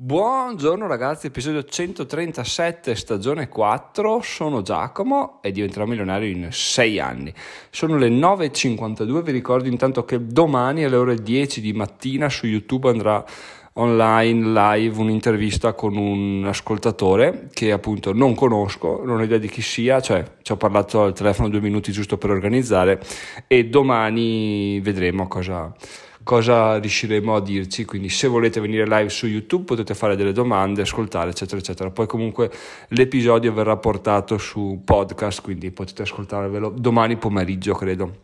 Buongiorno ragazzi, episodio 137, stagione 4, sono Giacomo e diventerò milionario in 6 anni. Sono le 9.52, vi ricordo intanto che domani alle ore 10 di mattina su YouTube andrà online live un'intervista con un ascoltatore che appunto non conosco, non ho idea di chi sia, cioè ci ho parlato al telefono due minuti giusto per organizzare e domani vedremo cosa cosa riusciremo a dirci. Quindi, se volete venire live su YouTube, potete fare delle domande, ascoltare, eccetera, eccetera. Poi, comunque, l'episodio verrà portato su podcast, quindi potete ascoltarvelo domani pomeriggio, credo.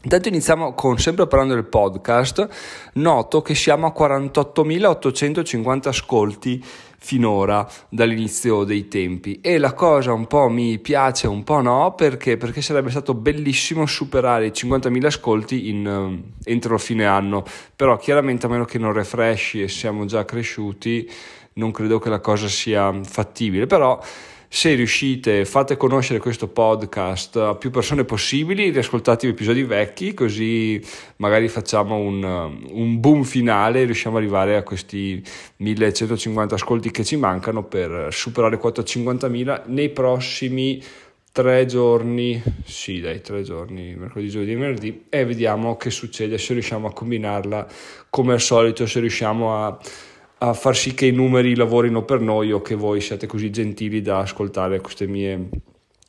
Intanto iniziamo con, sempre parlando del podcast, noto che siamo a 48.850 ascolti finora dall'inizio dei tempi e la cosa un po' mi piace, un po' no, perché? Perché sarebbe stato bellissimo superare i 50.000 ascolti in, uh, entro fine anno, però chiaramente a meno che non refreshi e siamo già cresciuti, non credo che la cosa sia fattibile, però se riuscite, fate conoscere questo podcast a più persone possibili, riascoltate gli episodi vecchi, così magari facciamo un, un boom finale e riusciamo ad arrivare a questi 1150 ascolti che ci mancano per superare quota 50.000 nei prossimi tre giorni, sì dai tre giorni, mercoledì, giovedì e venerdì e vediamo che succede se riusciamo a combinarla come al solito, se riusciamo a a far sì che i numeri lavorino per noi o che voi siate così gentili da ascoltare queste mie,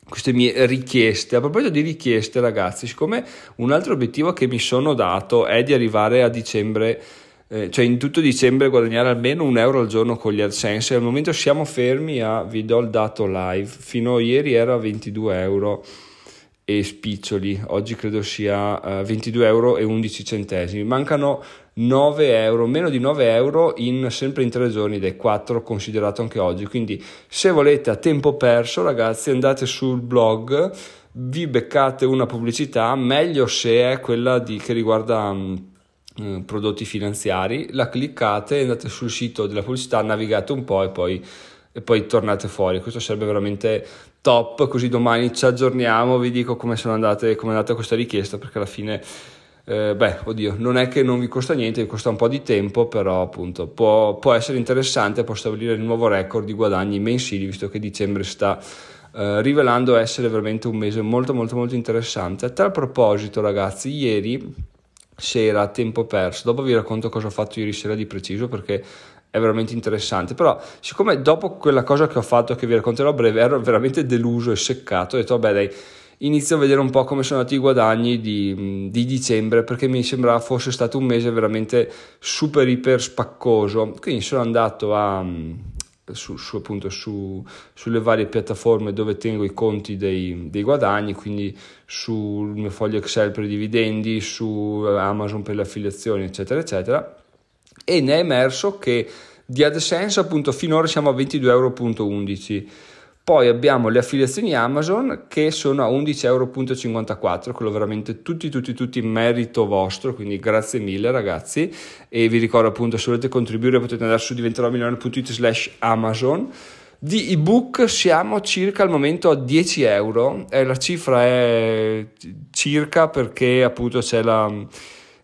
queste mie richieste. A proposito di richieste, ragazzi, siccome un altro obiettivo che mi sono dato è di arrivare a dicembre, eh, cioè in tutto dicembre guadagnare almeno un euro al giorno con gli AdSense, al momento siamo fermi a, vi do il dato live, fino a ieri era 22 euro e spiccioli, oggi credo sia uh, 22 euro e 11 centesimi, mancano 9 euro, meno di 9 euro in, sempre in tre giorni dai 4 considerato anche oggi, quindi se volete a tempo perso ragazzi andate sul blog, vi beccate una pubblicità, meglio se è quella di, che riguarda um, prodotti finanziari, la cliccate, andate sul sito della pubblicità, navigate un po' e poi e poi tornate fuori. Questo sarebbe veramente top. Così domani ci aggiorniamo, vi dico come sono andate, come è andata questa richiesta, perché alla fine. Eh, beh, oddio, non è che non vi costa niente, vi costa un po' di tempo, però appunto può, può essere interessante, può stabilire il nuovo record di guadagni mensili, visto che dicembre sta eh, rivelando essere veramente un mese molto molto molto interessante. A tal proposito, ragazzi, ieri sera tempo perso, dopo vi racconto cosa ho fatto ieri sera di preciso perché è veramente interessante. Però, siccome dopo quella cosa che ho fatto, che vi racconterò a breve, ero veramente deluso e seccato, ho detto, vabbè, dai, inizio a vedere un po' come sono andati i guadagni di, di, dicembre, perché mi sembrava fosse stato un mese veramente super iper spaccoso. Quindi sono andato a. Su, su, appunto su, sulle varie piattaforme dove tengo i conti dei, dei, guadagni, quindi sul mio foglio Excel per i dividendi, su Amazon per le affiliazioni, eccetera, eccetera e ne è emerso che di AdSense appunto finora siamo a 22,11 euro. Poi abbiamo le affiliazioni Amazon che sono a 11,54 euro, quello veramente tutti, tutti, tutti merito vostro, quindi grazie mille ragazzi e vi ricordo appunto se volete contribuire potete andare su diventeromilione.it slash Amazon. Di ebook siamo circa al momento a 10 euro, e la cifra è circa perché appunto c'è la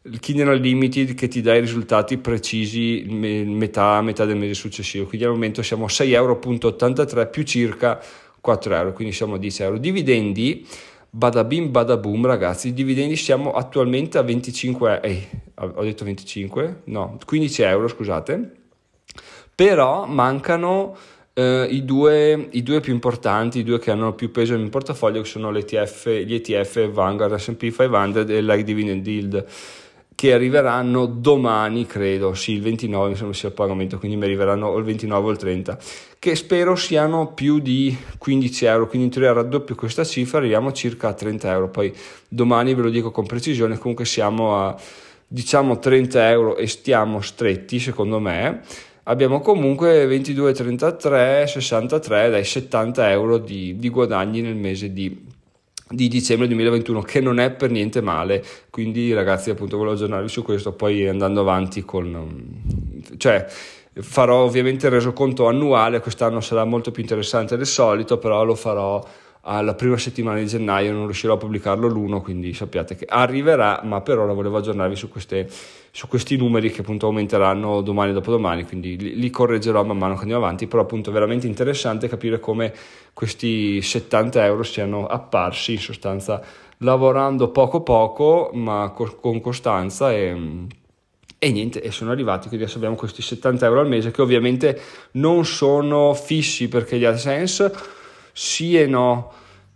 il Kindle Unlimited che ti dà i risultati precisi metà, metà del mese successivo. Quindi al momento siamo a 6,83 euro più circa 4 euro quindi siamo a 10 euro. Dividendi badabim badaboom ragazzi dividendi siamo attualmente a 25 eh, ho detto 25 no 15 euro scusate. Però mancano Uh, i, due, i, due, più importanti, i due che hanno più peso nel mio portafoglio, che sono l'ETF, gli ETF Vanguard SP 500 e Like Dividend Yield che arriveranno domani, credo, sì, il 29 mi sembra sia il pagamento, quindi mi arriveranno o il 29 o il 30, che spero siano più di 15 euro, quindi in teoria raddoppio questa cifra, arriviamo circa a 30 euro, poi domani ve lo dico con precisione, comunque siamo a diciamo 30 euro e stiamo stretti secondo me, abbiamo comunque 22, 33, 63, dai 70 euro di, di guadagni nel mese di di dicembre 2021 che non è per niente male. Quindi ragazzi appunto volevo aggiornarvi su questo poi andando avanti con cioè farò ovviamente il resoconto annuale quest'anno sarà molto più interessante del solito però lo farò alla prima settimana di gennaio, non riuscirò a pubblicarlo l'1, quindi sappiate che arriverà, ma per ora volevo aggiornarvi su, queste, su questi numeri che appunto aumenteranno domani e dopodomani, quindi li, li, correggerò man mano che andiamo avanti, però appunto è veramente interessante capire come questi 70 euro siano apparsi in sostanza lavorando poco poco, ma co- con costanza e e niente, e sono arrivati, quindi adesso abbiamo questi 70 euro al mese che ovviamente non sono fissi perché gli AdSense sì e no,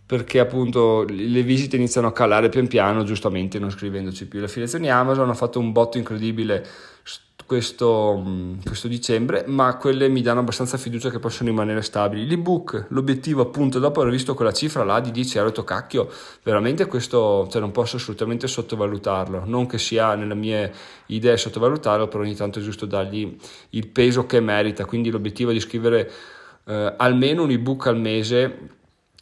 perché appunto le visite iniziano a calare pian piano, giustamente non scrivendoci più. Le affiliazioni Amazon hanno fatto un botto incredibile questo, questo, dicembre, ma quelle mi danno abbastanza fiducia che possono rimanere stabili. L'ebook, l'obiettivo appunto, dopo aver visto quella cifra là di 10 euro, cacchio, veramente questo, cioè non posso assolutamente sottovalutarlo, non che sia nelle mie idee sottovalutarlo, però ogni tanto è giusto dargli il peso che merita, quindi l'obiettivo di scrivere eh, almeno un ebook al mese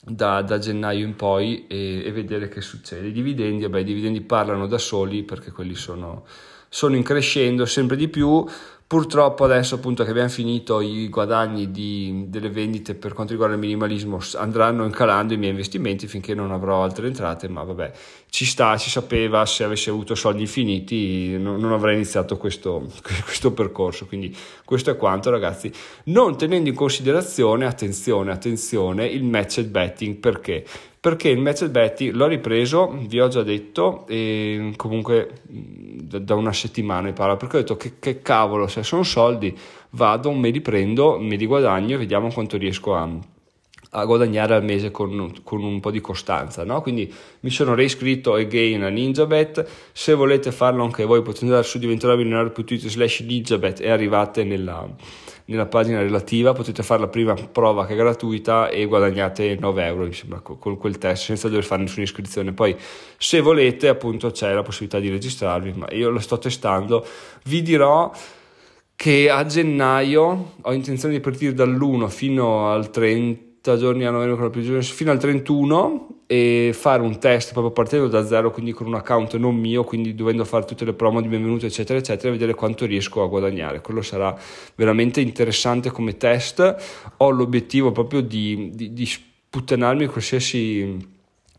da, da, gennaio in poi e, e, vedere che succede. I dividendi, vabbè, i dividendi parlano da soli perché quelli sono sono in crescendo sempre di più. Purtroppo adesso appunto che abbiamo finito i guadagni di, delle vendite per quanto riguarda il minimalismo andranno calando i miei investimenti finché non avrò altre entrate, ma vabbè ci sta, si sapeva, se avessi avuto soldi infiniti non, non avrei iniziato questo, questo percorso, quindi questo è quanto ragazzi, non tenendo in considerazione, attenzione, attenzione, il matched betting perché? perché il match betting l'ho ripreso, vi ho già detto, e comunque da una settimana mi parla, perché ho detto che, che cavolo, se sono soldi vado, me li prendo, me li guadagno e vediamo quanto riesco a, a guadagnare al mese con, con, un po' di costanza. No? Quindi mi sono reiscritto again a NinjaBet. Se volete farlo anche voi potete andare su diventerabillionario.it slash NinjaBet e arrivate nella, nella pagina relativa, potete fare la prima prova che è gratuita e guadagnate 9 euro mi sembra, con quel test senza dover fare nessuna iscrizione. Poi se volete appunto c'è la possibilità di registrarvi, ma io lo sto testando. Vi dirò che a gennaio ho intenzione di partire dall'1 fino al 30 giorni a novembre fino al 31 e fare un test proprio partendo da zero, quindi con un account non mio, quindi dovendo fare tutte le promo di benvenuto, eccetera, eccetera, e vedere quanto riesco a guadagnare. Quello sarà veramente interessante come test. Ho l'obiettivo proprio di, di, di sputtanarmi qualsiasi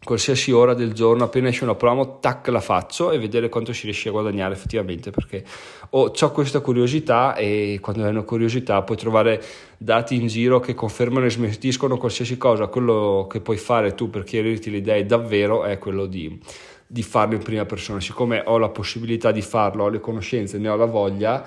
qualsiasi ora del giorno, appena esce una promo, tac, la faccio e vedere quanto si riesce a guadagnare effettivamente, perché ho, ho questa curiosità e quando hai una curiosità puoi trovare dati in giro che confermano e smentiscono qualsiasi cosa, quello che puoi fare tu per chiarirti le idee davvero è quello di, di farlo in prima persona, siccome ho la possibilità di farlo, ho le conoscenze, ne ho la voglia,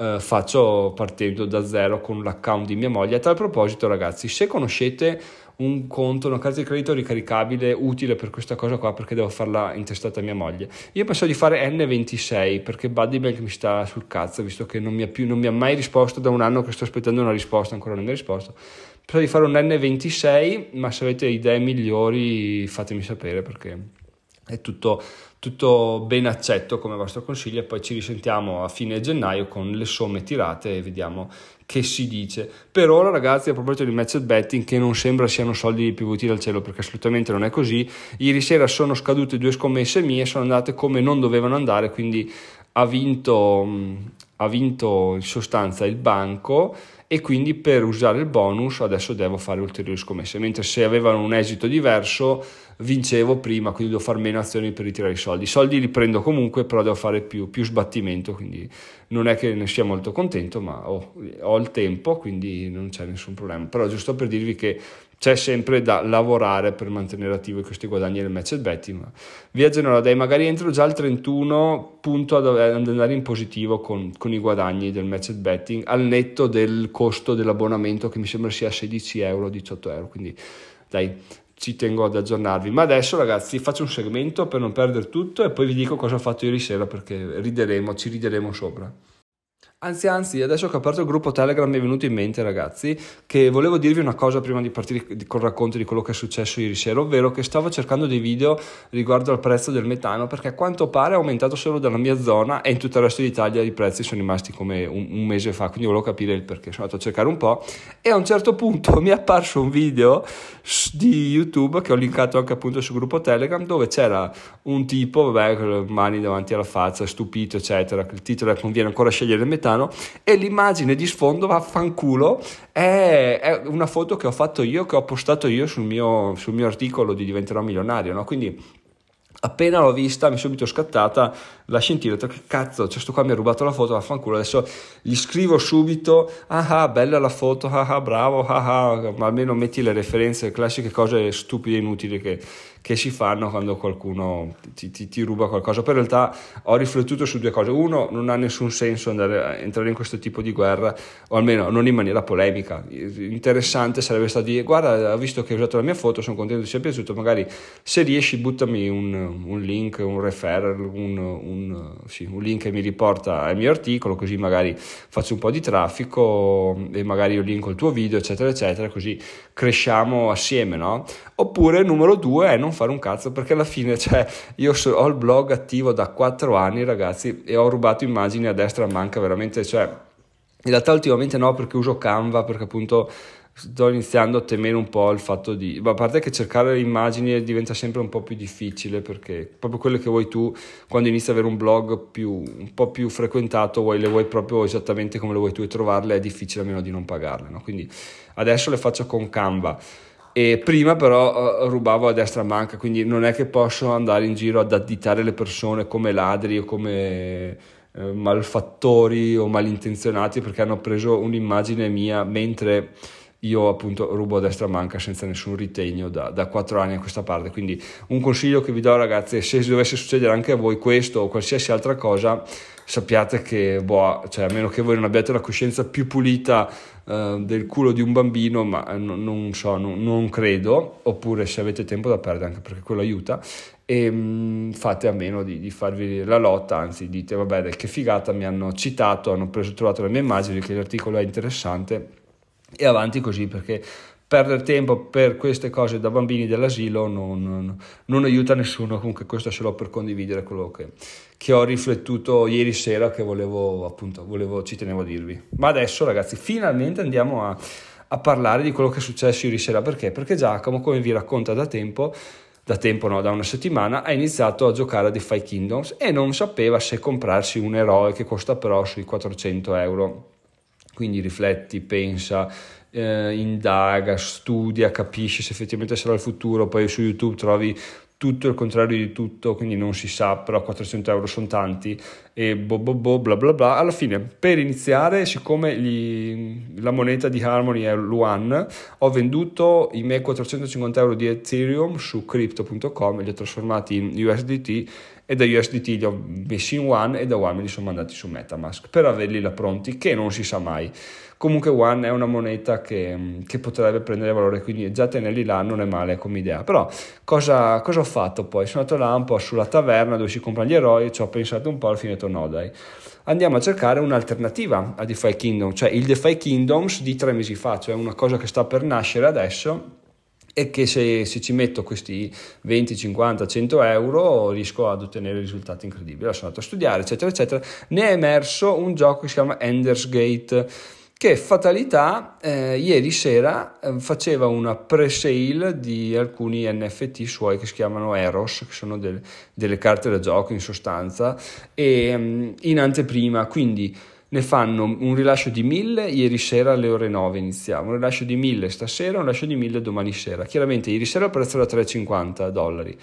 Uh, faccio partendo da zero con l'account di mia moglie. A tal proposito, ragazzi, se conoscete un conto, una carta di credito ricaricabile utile per questa cosa qua perché devo farla intestata a mia moglie. Io penso di fare N26 perché Buddybank mi sta sul cazzo visto che non mi, più, non mi ha mai risposto da un anno che sto aspettando una risposta, ancora non mi ha risposto. Penso di fare un N26 ma se avete idee migliori fatemi sapere perché è tutto, tutto ben accetto come vostro consiglio e poi ci risentiamo a fine gennaio con le somme tirate e vediamo che si dice. Per ora ragazzi a proposito di match betting che non sembra siano soldi più dal cielo perché assolutamente non è così, ieri sera sono scadute due scommesse mie, sono andate come non dovevano andare quindi ha vinto, ha vinto in sostanza il banco e quindi per usare il bonus adesso devo fare ulteriori scommesse, mentre se avevano un esito diverso vincevo prima, quindi devo fare meno azioni per ritirare i soldi. I soldi li prendo comunque, però devo fare più, più sbattimento, quindi non è che ne sia molto contento, ma ho, ho il tempo, quindi non c'è nessun problema. Però giusto per dirvi che c'è sempre da lavorare per mantenere attivi questi guadagni del match betting. Via Genoa Day, magari entro già al 31 punto ad andare in positivo con, con i guadagni del match betting al netto del costo dell'abbonamento che mi sembra sia 16 euro, 18 euro. Quindi dai, ci tengo ad aggiornarvi. Ma adesso ragazzi faccio un segmento per non perdere tutto e poi vi dico cosa ho fatto ieri sera perché rideremo, ci rideremo sopra. Anzi, anzi, adesso che ho aperto il gruppo Telegram mi è venuto in mente, ragazzi, che volevo dirvi una cosa prima di partire col racconto di quello che è successo ieri sera, ovvero che stavo cercando dei video riguardo al prezzo del metano, perché a quanto pare è aumentato solo dalla mia zona e in tutto il resto d'Italia i prezzi sono rimasti come un, un mese fa, quindi volevo capire il perché. Sono andato a cercare un po' e a un certo punto mi è apparso un video di YouTube che ho linkato anche appunto sul gruppo Telegram, dove c'era un tipo, vabbè, con le mani davanti alla faccia, stupito, eccetera, il titolo è conviene ancora scegliere il metano lontano e l'immagine di sfondo vaffanculo è, è una foto che ho fatto io, che ho postato io sul mio, sul mio articolo di Diventerò Milionario, no? quindi appena l'ho vista mi è subito scattata la scintilla, ho detto che cazzo, cioè sto qua mi ha rubato la foto, vaffanculo, adesso gli scrivo subito, ah ah, bella la foto, ah ah, bravo, ah ah, ma almeno metti le referenze, le classiche cose stupide e inutili che, che si fanno quando qualcuno ti, ti, ti, ruba qualcosa. Poi in realtà ho riflettuto su due cose. Uno, non ha nessun senso andare entrare in questo tipo di guerra, o almeno non in maniera polemica. Interessante sarebbe stato dire, guarda, visto che hai usato la mia foto, sono contento ti sia piaciuto, magari se riesci buttami un, un link, un referral, un, un, sì, un link che mi riporta al mio articolo, così magari faccio un po' di traffico e magari io linko il tuo video, eccetera, eccetera, così cresciamo assieme, no? Oppure numero due è non fare un cazzo perché alla fine cioè, io so, ho il blog attivo da 4 anni ragazzi e ho rubato immagini a destra manca veramente, cioè in realtà ultimamente no perché uso Canva perché appunto sto iniziando a temere un po' il fatto di a parte che cercare le immagini diventa sempre un po' più difficile perché proprio quelle che vuoi tu quando inizi ad avere un blog più, un po' più frequentato vuoi, le vuoi proprio esattamente come le vuoi tu e trovarle è difficile a meno di non pagarle no? quindi adesso le faccio con Canva e prima però uh, rubavo a destra manca, quindi non è che posso andare in giro ad additare le persone come ladri o come uh, malfattori o malintenzionati perché hanno preso un'immagine mia mentre io appunto rubo a destra manca senza nessun ritegno da, da 4 anni a questa parte. Quindi un consiglio che vi do ragazzi se dovesse succedere anche a voi questo o qualsiasi altra cosa sappiate che boh, cioè, a meno che voi non abbiate la coscienza più pulita uh, del culo di un bambino ma non, non so non, non, credo. Oppure se avete tempo da perdere anche perché quello aiuta. E mh, fate a meno di, di, farvi la lotta anzi dite vabbè che figata mi hanno citato hanno preso trovato la mia immagine che l'articolo è interessante e avanti così perché perdere tempo per queste cose da bambini dell'asilo non, non, non, aiuta nessuno, comunque questo l'ho per condividere quello che, che ho riflettuto ieri sera che volevo appunto, volevo, ci tenevo a dirvi. Ma adesso ragazzi finalmente andiamo a, a parlare di quello che è successo ieri sera, perché? Perché Giacomo, come vi racconta da tempo, da tempo no, da una settimana, ha iniziato a giocare a Defy Kingdoms e non sapeva se comprarsi un eroe che costa però sui 400 euro. Quindi rifletti, pensa, eh, indaga, studia, capisce se effettivamente sarà il futuro, poi su YouTube trovi tutto il contrario di tutto, quindi non si sa, però 400 euro sono tanti e boh boh boh bla bla bla. Alla fine, per iniziare, siccome gli, la moneta di Harmony è l'Uan, ho venduto i miei 450 euro di Ethereum su crypto.com, li ho trasformati in USDT e da USDT li ho messi in One e da One me li sono mandati su Metamask per averli là pronti, che non si sa mai. Comunque One è una moneta che, che, potrebbe prendere valore, quindi già tenerli là non è male come idea. Però cosa, cosa ho fatto poi? Sono andato là un po' sulla taverna dove si comprano gli eroi, ci ho pensato un po' alla fine ho detto no dai. Andiamo a cercare un'alternativa a DeFi Kingdom, cioè il DeFi Kingdoms di tre mesi fa, cioè una cosa che sta per nascere adesso e che se, se, ci metto questi 20, 50, 100 euro riesco ad ottenere risultati incredibili. Allora sono andato a studiare, eccetera, eccetera. Ne è emerso un gioco che si chiama Ender's Gate che fatalità eh, ieri sera eh, faceva una pre-sale di alcuni NFT suoi che si chiamano Eros, che sono del, delle carte da gioco in sostanza, e um, in anteprima, quindi ne fanno un rilascio di 1000 ieri sera alle ore 9 iniziamo, un rilascio di 1000 stasera, un rilascio di 1000 domani sera. Chiaramente ieri sera il prezzo era 3,50 dollari,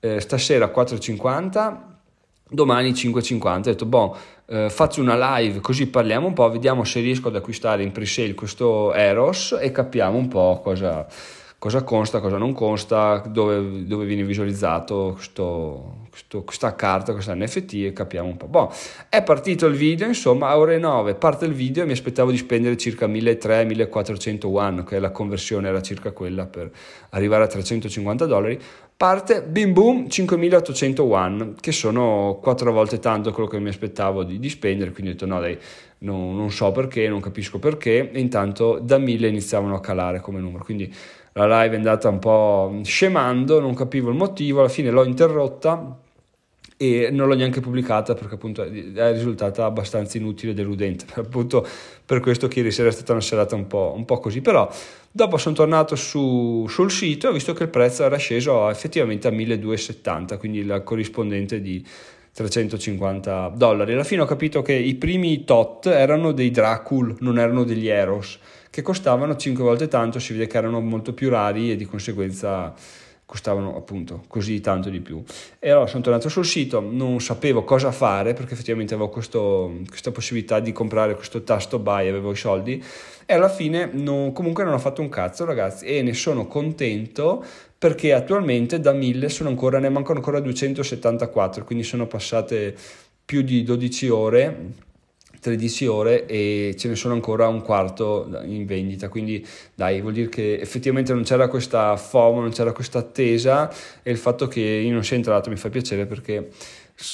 eh, stasera 4,50 domani 5,50 ho detto boh eh, faccio una live così parliamo un po' vediamo se riesco ad acquistare in pre-sale questo Eros e capiamo un po' cosa, cosa consta cosa non consta dove, dove viene visualizzato questo, questo, questa carta questa NFT e capiamo un po' boh, è partito il video insomma a ore 9 parte il video e mi aspettavo di spendere circa 1300-1400 one che la conversione era circa quella per arrivare a 350 dollari. Parte bim boom 5800 one che sono quattro volte tanto quello che mi aspettavo di, di spendere. Quindi ho detto no dai no, non so perché non capisco perché e intanto da 1000 iniziavano a calare come numero. Quindi la live è andata un po' scemando non capivo il motivo alla fine l'ho interrotta e non l'ho neanche pubblicata perché appunto è risultata abbastanza inutile e deludente. Appunto per questo che ieri sera è stata una serata un po', un po così. Però dopo sono tornato su, sul sito e ho visto che il prezzo era sceso effettivamente a 1270 quindi la corrispondente di 350 dollari. Alla fine ho capito che i primi tot erano dei Dracul, non erano degli Eros, che costavano 5 volte tanto, si vede che erano molto più rari e di conseguenza costavano appunto così tanto di più. E allora sono tornato sul sito, non sapevo cosa fare perché effettivamente avevo questo, questa possibilità di comprare questo tasto buy, avevo i soldi e alla fine non, comunque non ho fatto un cazzo ragazzi e ne sono contento perché attualmente da 1000 sono ancora, ne mancano ancora 274, quindi sono passate più di 12 ore 13 ore e ce ne sono ancora un quarto in vendita quindi dai vuol dire che effettivamente non c'era questa FOMO non c'era questa attesa e il fatto che io non sia entrato mi fa piacere perché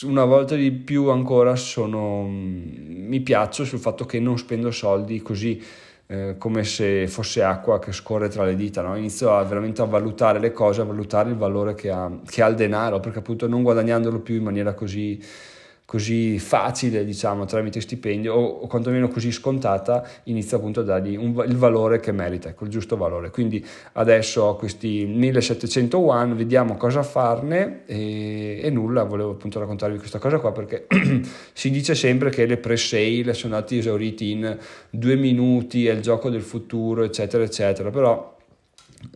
una volta di più ancora sono, mi piaccio sul fatto che non spendo soldi così eh, come se fosse acqua che scorre tra le dita, no? inizio a, veramente a valutare le cose, a valutare il valore che ha, che ha il denaro, perché appunto non guadagnandolo più in maniera così così facile, diciamo, tramite stipendio o, o quantomeno così scontata, inizia appunto a dargli un, il valore che merita, ecco, il giusto valore. Quindi adesso ho questi 1700 one, vediamo cosa farne e, e nulla, volevo appunto raccontarvi questa cosa qua perché si dice sempre che le pre-sale sono andati esauriti in due minuti, è il gioco del futuro, eccetera, eccetera, però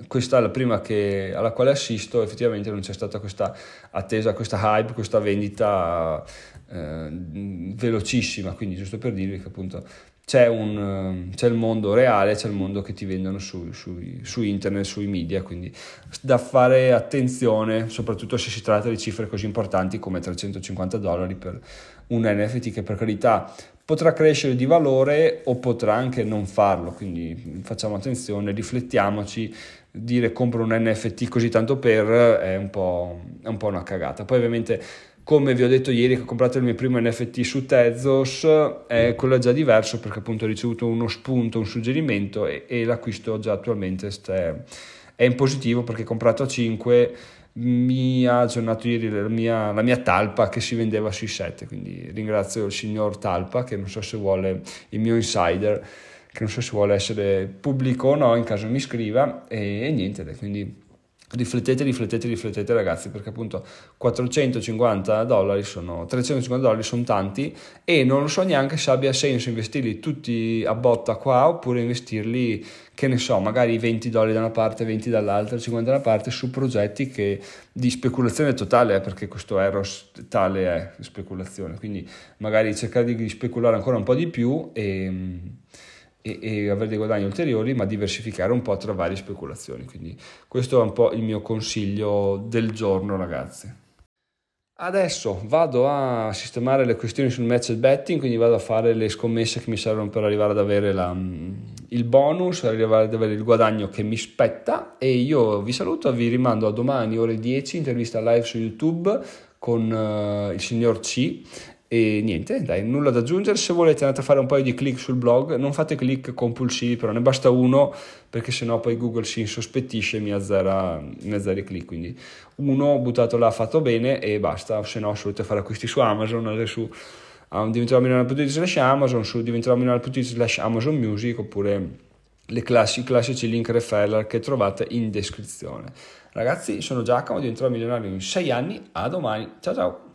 questa è la prima che, alla quale assisto, effettivamente non c'è stata questa attesa, questa hype, questa vendita eh, velocissima, quindi giusto per dirvi che appunto c'è, un, c'è, il mondo reale, c'è il mondo che ti vendono su, su, su, internet, sui media, quindi da fare attenzione, soprattutto se si tratta di cifre così importanti come 350 dollari per un NFT che per carità potrà crescere di valore o potrà anche non farlo, quindi facciamo attenzione, riflettiamoci, dire compro un NFT così tanto per è un po', è un po una cagata. Poi ovviamente come vi ho detto ieri che ho comprato il mio primo NFT su Tezos, è quello già diverso perché appunto ho ricevuto uno spunto, un suggerimento e, e l'acquisto già attualmente è, in positivo perché comprato a 5 mi ha aggiornato ieri la mia, la mia, talpa che si vendeva sui 7 quindi ringrazio il signor Talpa che non so se vuole il mio insider che non so se vuole essere pubblico o no in caso mi scriva e, e niente quindi Riflettete, riflettete, riflettete ragazzi perché appunto 450 dollari sono 350 dollari sono tanti e non lo so neanche se abbia senso investirli tutti a botta qua oppure investirli che ne so magari 20 dollari da una parte 20 dall'altra 50 da una parte su progetti che di speculazione totale eh, perché questo Eros tale è speculazione. Quindi magari cercare di speculare ancora un po' di più e e, e, avere dei guadagni ulteriori, ma diversificare un po' tra varie speculazioni. Quindi questo è un po' il mio consiglio del giorno, ragazzi. Adesso vado a sistemare le questioni sul match betting, quindi vado a fare le scommesse che mi servono per arrivare ad avere la, il bonus, arrivare ad avere il guadagno che mi spetta e io vi saluto, vi rimando a domani ore 10, intervista live su YouTube con uh, il signor C e niente, dai, nulla da aggiungere. Se volete andate a fare un paio di click sul blog, non fate click compulsivi, però ne basta uno perché sennò poi Google si insospettisce e mi azzera, mi azzera i click. Quindi uno buttato là fatto bene e basta. Se no, se volete fare acquisti su Amazon, andate su um, diventerò slash Amazon, su diventerò slash Amazon Music oppure i classici link referral che trovate in descrizione. Ragazzi, sono Giacomo, diventerò milionario in 6 anni. A domani. Ciao ciao.